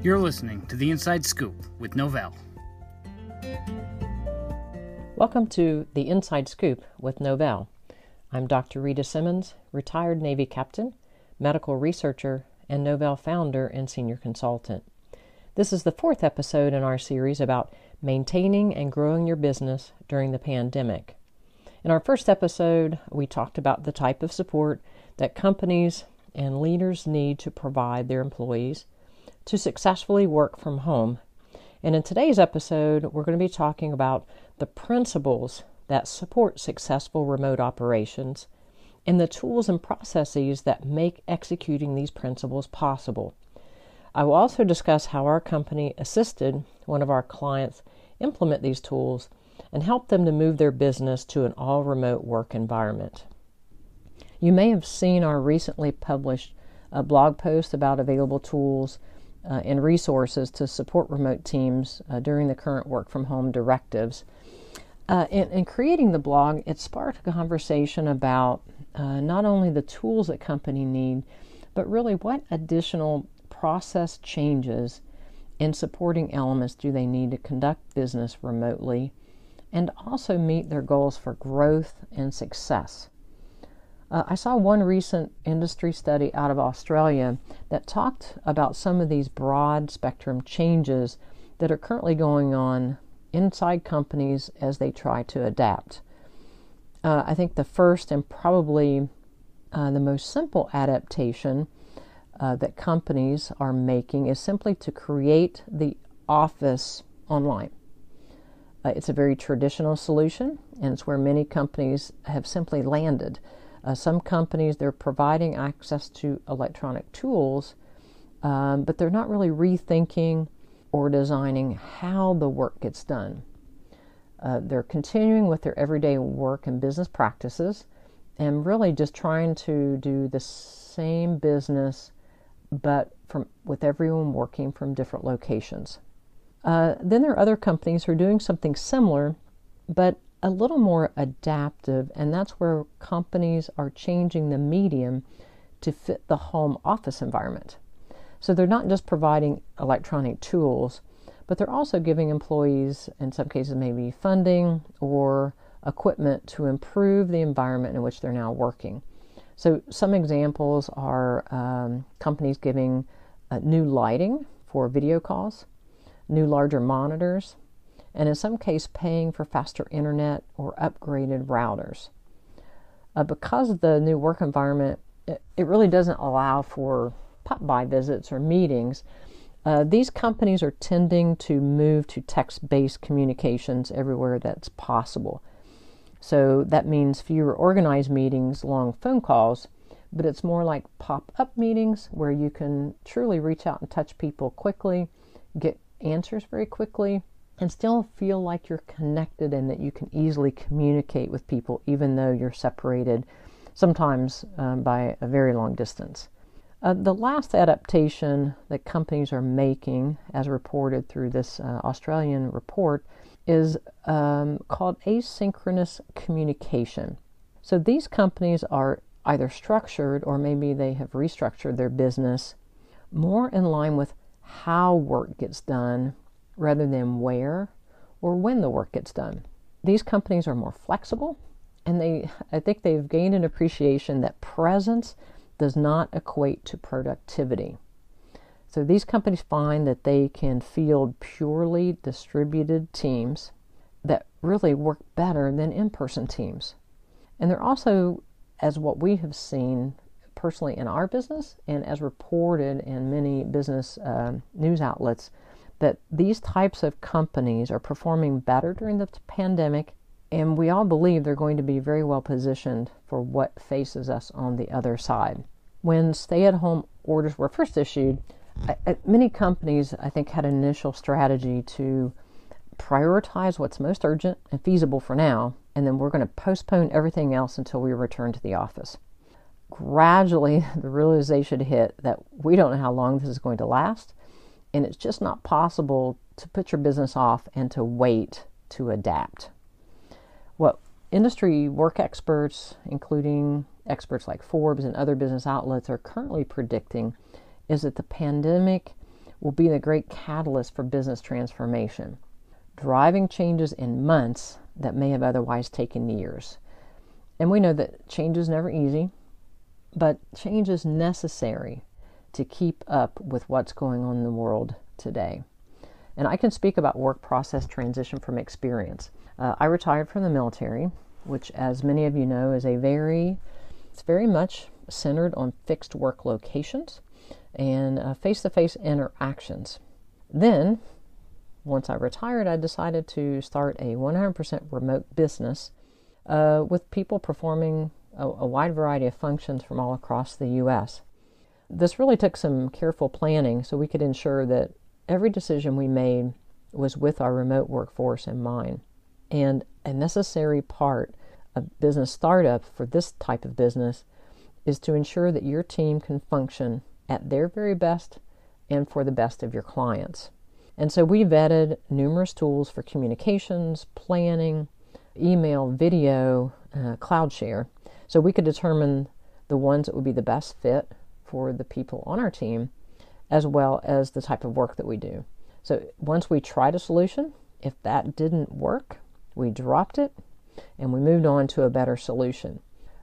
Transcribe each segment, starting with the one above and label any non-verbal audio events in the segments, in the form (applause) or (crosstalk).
You're listening to The Inside Scoop with Novelle. Welcome to The Inside Scoop with Novelle. I'm Dr. Rita Simmons, retired Navy captain, medical researcher, and Novelle founder and senior consultant. This is the fourth episode in our series about maintaining and growing your business during the pandemic. In our first episode, we talked about the type of support that companies and leaders need to provide their employees to successfully work from home. And in today's episode, we're going to be talking about the principles that support successful remote operations and the tools and processes that make executing these principles possible. I will also discuss how our company assisted one of our clients implement these tools and help them to move their business to an all remote work environment. You may have seen our recently published uh, blog post about available tools uh, and resources to support remote teams uh, during the current work from home directives. Uh, in, in, creating the blog, it sparked a conversation about uh, not only the tools that company need, but really what additional process changes and supporting elements do they need to conduct business remotely and also meet their goals for growth and success. Uh, I saw one recent industry study out of Australia that talked about some of these broad spectrum changes that are currently going on inside companies as they try to adapt. Uh, I think the first and probably uh, the most simple adaptation uh, that companies are making is simply to create the office online. Uh, it's a very traditional solution, and it's where many companies have simply landed. Uh, some companies they're providing access to electronic tools, um, but they're not really rethinking or designing how the work gets done. Uh, they're continuing with their everyday work and business practices, and really just trying to do the same business, but from with everyone working from different locations. Uh, then there are other companies who are doing something similar, but a little more adaptive, and that's where companies are changing the medium to fit the home office environment. So they're not just providing electronic tools, but they're also giving employees, in some cases, maybe funding or equipment to improve the environment in which they're now working. So, some examples are um, companies giving uh, new lighting for video calls, new larger monitors, and in some case paying for faster internet or upgraded routers. Uh, because of the new work environment, it, it really doesn't allow for pop by visits or meetings. Uh, these companies are tending to move to text based communications everywhere that's possible. So that means fewer organized meetings, long phone calls, but it's more like pop up meetings where you can truly reach out and touch people quickly, get answers very quickly, and still feel like you're connected and that you can easily communicate with people even though you're separated sometimes um, by a very long distance. Uh, the last adaptation that companies are making, as reported through this uh, Australian report, is um, called asynchronous communication. So these companies are either structured or maybe they have restructured their business more in line with how work gets done rather than where or when the work gets done. These companies are more flexible and they I think they've gained an appreciation that presence does not equate to productivity. So these companies find that they can field purely distributed teams that really work better than in-person teams. And they're also as what we have seen personally in our business and as reported in many business uh, news outlets that these types of companies are performing better during the pandemic, and we all believe they're going to be very well positioned for what faces us on the other side. When stay at home orders were first issued, many companies, I think, had an initial strategy to prioritize what's most urgent and feasible for now, and then we're going to postpone everything else until we return to the office. Gradually, (laughs) the realization hit that we don't know how long this is going to last, and it's just not possible to put your business off and to wait to adapt. What industry work experts, including experts like Forbes and other business outlets, are currently predicting is that the pandemic will be the great catalyst for business transformation, driving changes in months that may have otherwise taken years. And we know that change is never easy, but change is necessary to keep up with what's going on in the world today. And I can speak about work process transition from experience. Uh, I retired from the military, which, as many of you know, is a very, it's very much centered on fixed work locations and face to face interactions. Then, once I retired, I decided to start a 100% remote business uh, with people performing a, a wide variety of functions from all across the U.S. This really took some careful planning so we could ensure that every decision we made was with our remote workforce in mind. And a necessary part of business startup for this type of business is to ensure that your team can function at their very best and for the best of your clients. And so we vetted numerous tools for communications, planning, email, video, uh, cloud share, so we could determine the ones that would be the best fit for the people on our team, as well as the type of work that we do. So once we tried a solution, if that didn't work, we dropped it and we moved on to a better solution.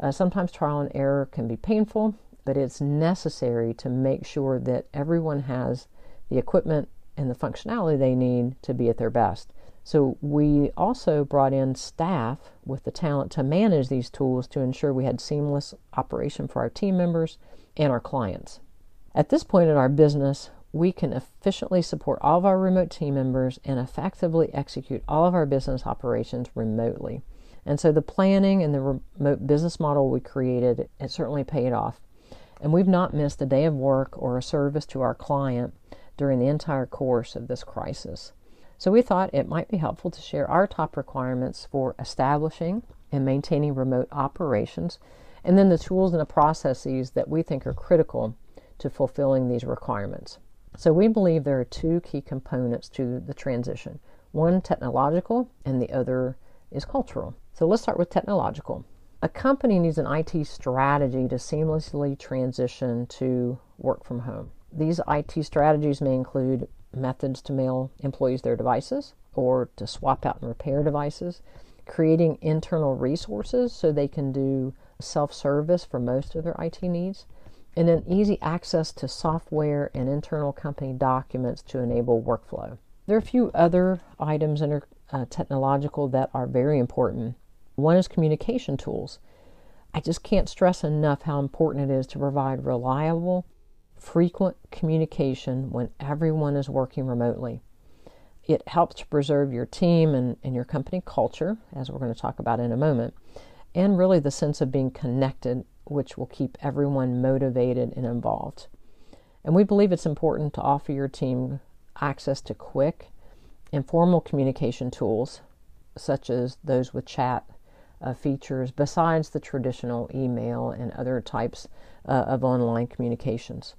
Uh, sometimes trial and error can be painful, but it's necessary to make sure that everyone has the equipment and the functionality they need to be at their best. So we also brought in staff with the talent to manage these tools to ensure we had seamless operation for our team members and our clients. At this point in our business, we can efficiently support all of our remote team members and effectively execute all of our business operations remotely. And so the planning and the remote business model we created, it certainly paid off. And we've not missed a day of work or a service to our client during the entire course of this crisis. So we thought it might be helpful to share our top requirements for establishing and maintaining remote operations, and then the tools and the processes that we think are critical to fulfilling these requirements. So we believe there are two key components to the transition one technological, and the other is cultural. So let's start with technological. A company needs an IT strategy to seamlessly transition to work from home. These IT strategies may include methods to mail employees their devices or to swap out and repair devices, creating internal resources so they can do self service for most of their IT needs, and then easy access to software and internal company documents to enable workflow. There are a few other items that are uh, technological that are very important one is communication tools. I just can't stress enough how important it is to provide reliable, frequent communication when everyone is working remotely. It helps to preserve your team and, and your company culture, as we're going to talk about in a moment, and really the sense of being connected, which will keep everyone motivated and involved. And we believe it's important to offer your team access to quick, informal communication tools, such as those with chat uh, features besides the traditional email and other types uh, of online communications.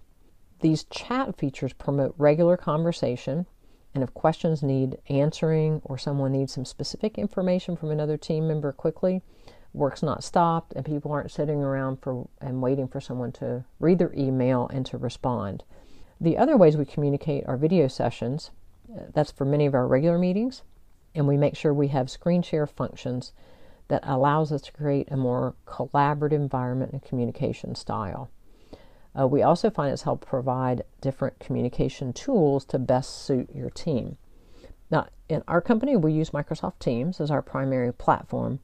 These chat features promote regular conversation, and if questions need answering or someone needs some specific information from another team member quickly, work's not stopped and people aren't sitting around for and waiting for someone to read their email and to respond. The other ways we communicate are video sessions. That's for many of our regular meetings, and we make sure we have screen share functions that allows us to create a more collaborative environment and communication style. Uh, we also find it's helped provide different communication tools to best suit your team. Now, in our company, we use Microsoft Teams as our primary platform,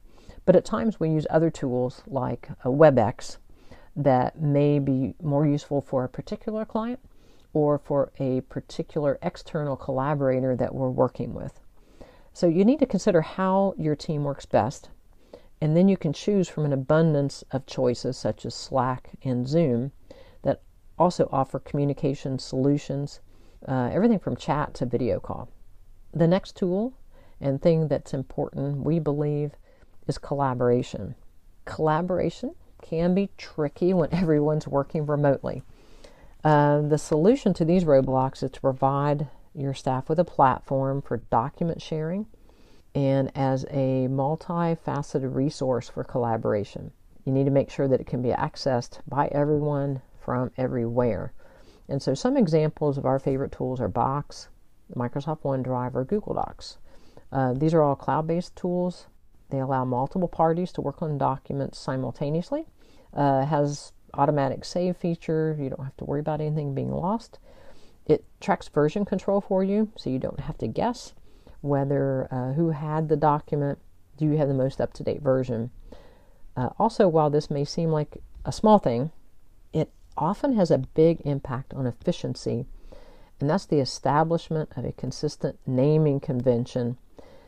but at times we use other tools like WebEx that may be more useful for a particular client or for a particular external collaborator that we're working with. So you need to consider how your team works best and then you can choose from an abundance of choices such as Slack and Zoom that also offer communication solutions, uh, everything from chat to video call. The next tool and thing that's important, we believe, is collaboration. Collaboration can be tricky when everyone's working remotely. Uh, the solution to these roadblocks is to provide your staff with a platform for document sharing and as a multifaceted resource for collaboration. You need to make sure that it can be accessed by everyone from everywhere. And so some examples of our favorite tools are Box, Microsoft OneDrive, or Google Docs. Uh, these are all cloud based tools. They allow multiple parties to work on documents simultaneously. Uh, has automatic save feature. You don't have to worry about anything being lost. It tracks version control for you, so you don't have to guess whether uh, who had the document. Do you have the most up to date version? Uh, also, while this may seem like a small thing, it often has a big impact on efficiency, and that's the establishment of a consistent naming convention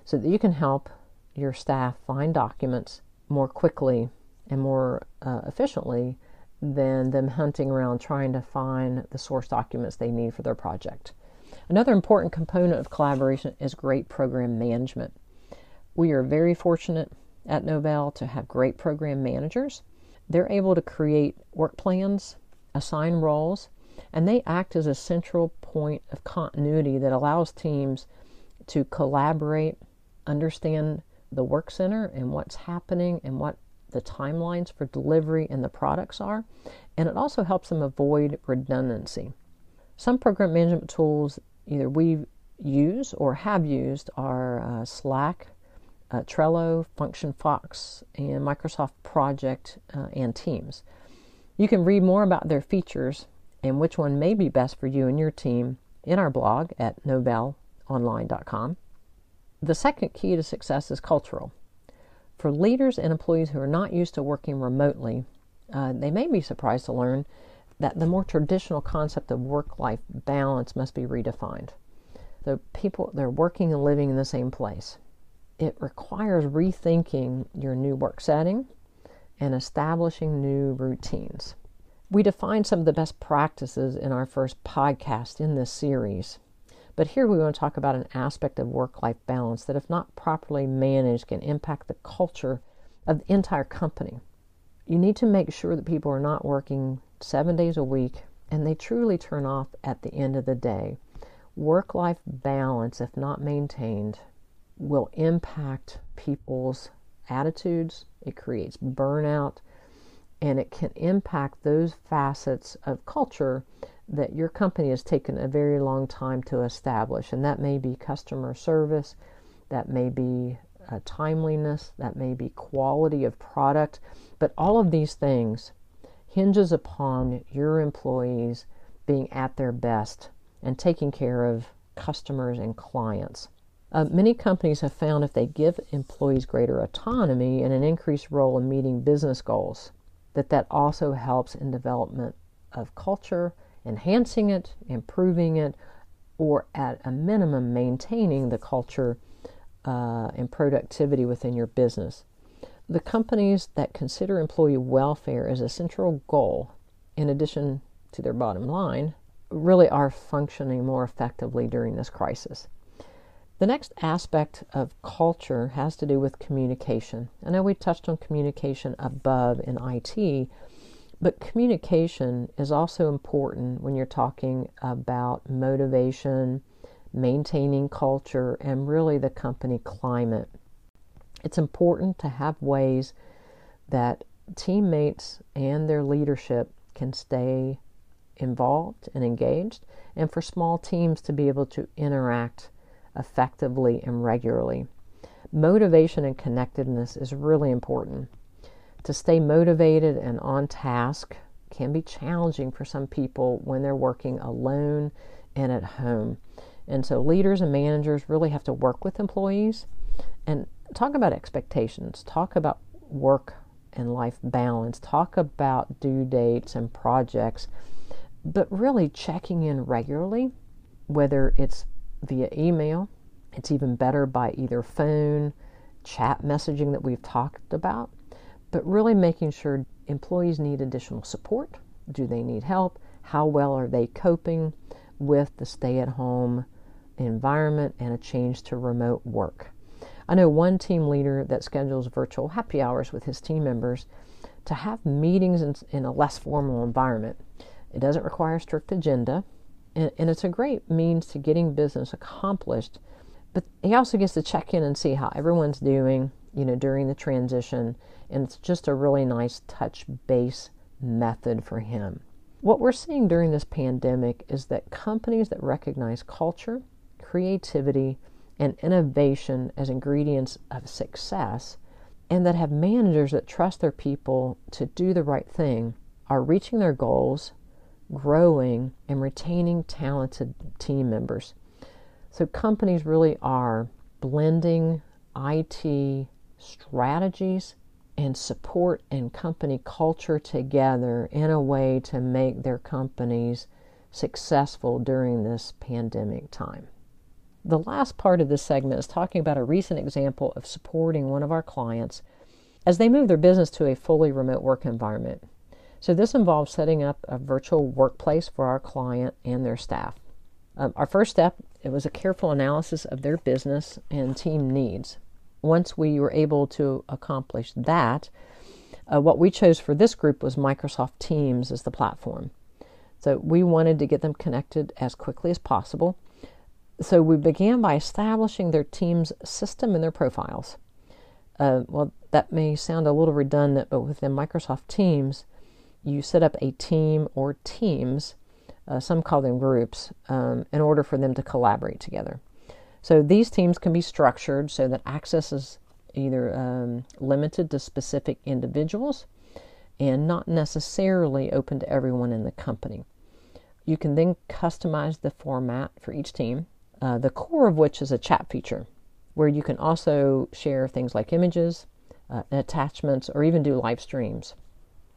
so that you can help your staff find documents more quickly and more uh, efficiently than them hunting around trying to find the source documents they need for their project. Another important component of collaboration is great program management. We are very fortunate at Novelle to have great program managers. They're able to create work plans, assign roles, and they act as a central point of continuity that allows teams to collaborate, understand the work center and what's happening and what the timelines for delivery and the products are, and it also helps them avoid redundancy. Some program management tools either we use or have used are uh, Slack, uh, Trello, Function Fox, and Microsoft Project uh, and Teams. You can read more about their features and which one may be best for you and your team in our blog at novelleonline.com. The second key to success is cultural. For leaders and employees who are not used to working remotely, uh, they may be surprised to learn that the more traditional concept of work life balance must be redefined. The people, they're working and living in the same place. It requires rethinking your new work setting and establishing new routines. We defined some of the best practices in our first podcast in this series. But here we want to talk about an aspect of work life balance that, if not properly managed, can impact the culture of the entire company. You need to make sure that people are not working seven days a week and they truly turn off at the end of the day. Work life balance, if not maintained, will impact people's attitudes, it creates burnout, and it can impact those facets of culture that your company has taken a very long time to establish, and that may be customer service, that may be uh, timeliness, that may be quality of product, but all of these things hinges upon your employees being at their best and taking care of customers and clients. Uh, many companies have found if they give employees greater autonomy and an increased role in meeting business goals, that that also helps in development of culture enhancing it, improving it, or at a minimum, maintaining the culture uh, and productivity within your business. The companies that consider employee welfare as a central goal, in addition to their bottom line, really are functioning more effectively during this crisis. The next aspect of culture has to do with communication. I know we touched on communication above in IT, but communication is also important when you're talking about motivation, maintaining culture, and really the company climate. It's important to have ways that teammates and their leadership can stay involved and engaged, and for small teams to be able to interact effectively and regularly. Motivation and connectedness is really important to stay motivated and on task can be challenging for some people when they're working alone and at home. And so leaders and managers really have to work with employees and talk about expectations, talk about work and life balance, talk about due dates and projects, but really checking in regularly, whether it's via email, it's even better by either phone, chat messaging that we've talked about, but really making sure employees need additional support. Do they need help? How well are they coping with the stay at home environment and a change to remote work? I know one team leader that schedules virtual happy hours with his team members to have meetings in, in a less formal environment. It doesn't require a strict agenda, and, and it's a great means to getting business accomplished. But he also gets to check in and see how everyone's doing, you know, during the transition and it's just a really nice touch base method for him. What we're seeing during this pandemic is that companies that recognize culture, creativity, and innovation as ingredients of success, and that have managers that trust their people to do the right thing, are reaching their goals, growing, and retaining talented team members. So, companies really are blending IT strategies and support and company culture together in a way to make their companies successful during this pandemic time. The last part of this segment is talking about a recent example of supporting one of our clients as they move their business to a fully remote work environment. So, this involves setting up a virtual workplace for our client and their staff. Um, our first step it was a careful analysis of their business and team needs once we were able to accomplish that, uh, what we chose for this group was Microsoft Teams as the platform. So we wanted to get them connected as quickly as possible. So we began by establishing their Teams system and their profiles. Uh, well, that may sound a little redundant, but within Microsoft Teams, you set up a team or teams, uh, some call them groups, um, in order for them to collaborate together. So these teams can be structured so that access is either um, limited to specific individuals and not necessarily open to everyone in the company. You can then customize the format for each team, uh, the core of which is a chat feature, where you can also share things like images, uh, attachments, or even do live streams.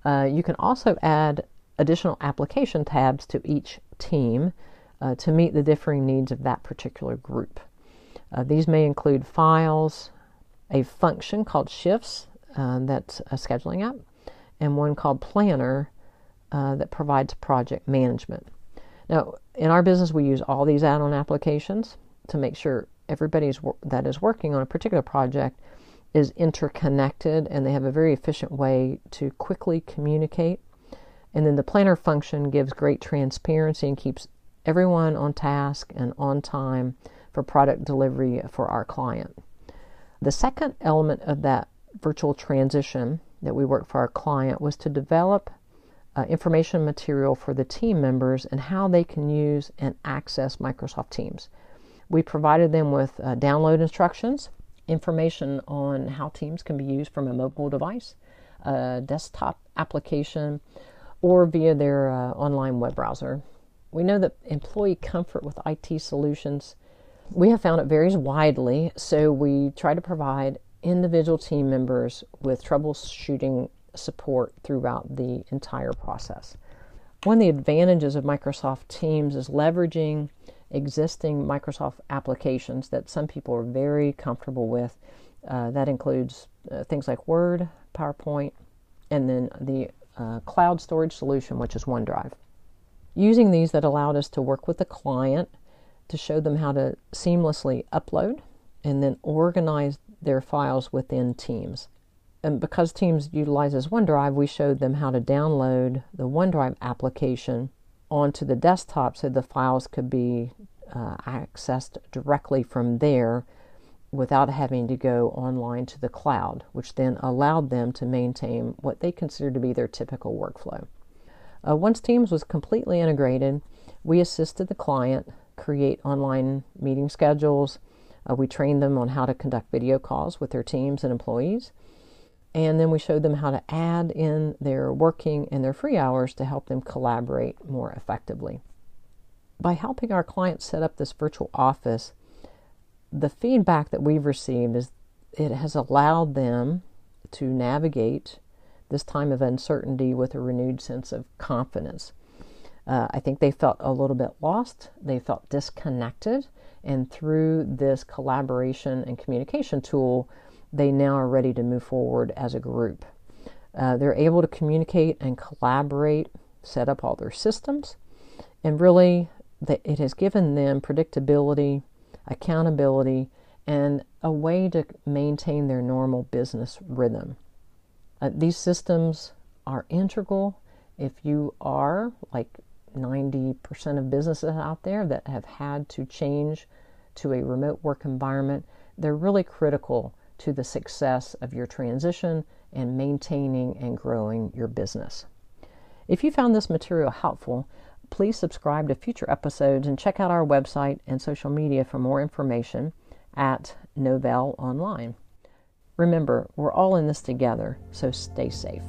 Uh, you can also add additional application tabs to each team uh, to meet the differing needs of that particular group. Uh, these may include files, a function called Shifts, uh, that's a scheduling app, and one called Planner uh, that provides project management. Now, in our business, we use all these add on applications to make sure everybody that is working on a particular project is interconnected and they have a very efficient way to quickly communicate. And then the planner function gives great transparency and keeps everyone on task and on time for product delivery for our client. The second element of that virtual transition that we worked for our client was to develop uh, information material for the team members and how they can use and access Microsoft Teams. We provided them with uh, download instructions, information on how Teams can be used from a mobile device, a desktop application, or via their uh, online web browser. We know that employee comfort with IT solutions we have found it varies widely, so we try to provide individual team members with troubleshooting support throughout the entire process. One of the advantages of Microsoft Teams is leveraging existing Microsoft applications that some people are very comfortable with. Uh, that includes uh, things like Word, PowerPoint, and then the uh, cloud storage solution, which is OneDrive. Using these that allowed us to work with the client to show them how to seamlessly upload and then organize their files within Teams. And because Teams utilizes OneDrive, we showed them how to download the OneDrive application onto the desktop so the files could be uh, accessed directly from there without having to go online to the cloud, which then allowed them to maintain what they considered to be their typical workflow. Uh, once Teams was completely integrated, we assisted the client create online meeting schedules. Uh, we trained them on how to conduct video calls with their teams and employees. And then we showed them how to add in their working and their free hours to help them collaborate more effectively. By helping our clients set up this virtual office, the feedback that we've received is it has allowed them to navigate this time of uncertainty with a renewed sense of confidence. Uh, I think they felt a little bit lost, they felt disconnected, and through this collaboration and communication tool, they now are ready to move forward as a group. Uh, they're able to communicate and collaborate, set up all their systems, and really it has given them predictability, accountability, and a way to maintain their normal business rhythm. Uh, these systems are integral if you are, like 90% of businesses out there that have had to change to a remote work environment, they're really critical to the success of your transition and maintaining and growing your business. If you found this material helpful, please subscribe to future episodes and check out our website and social media for more information at Novelle Online. Remember, we're all in this together, so stay safe.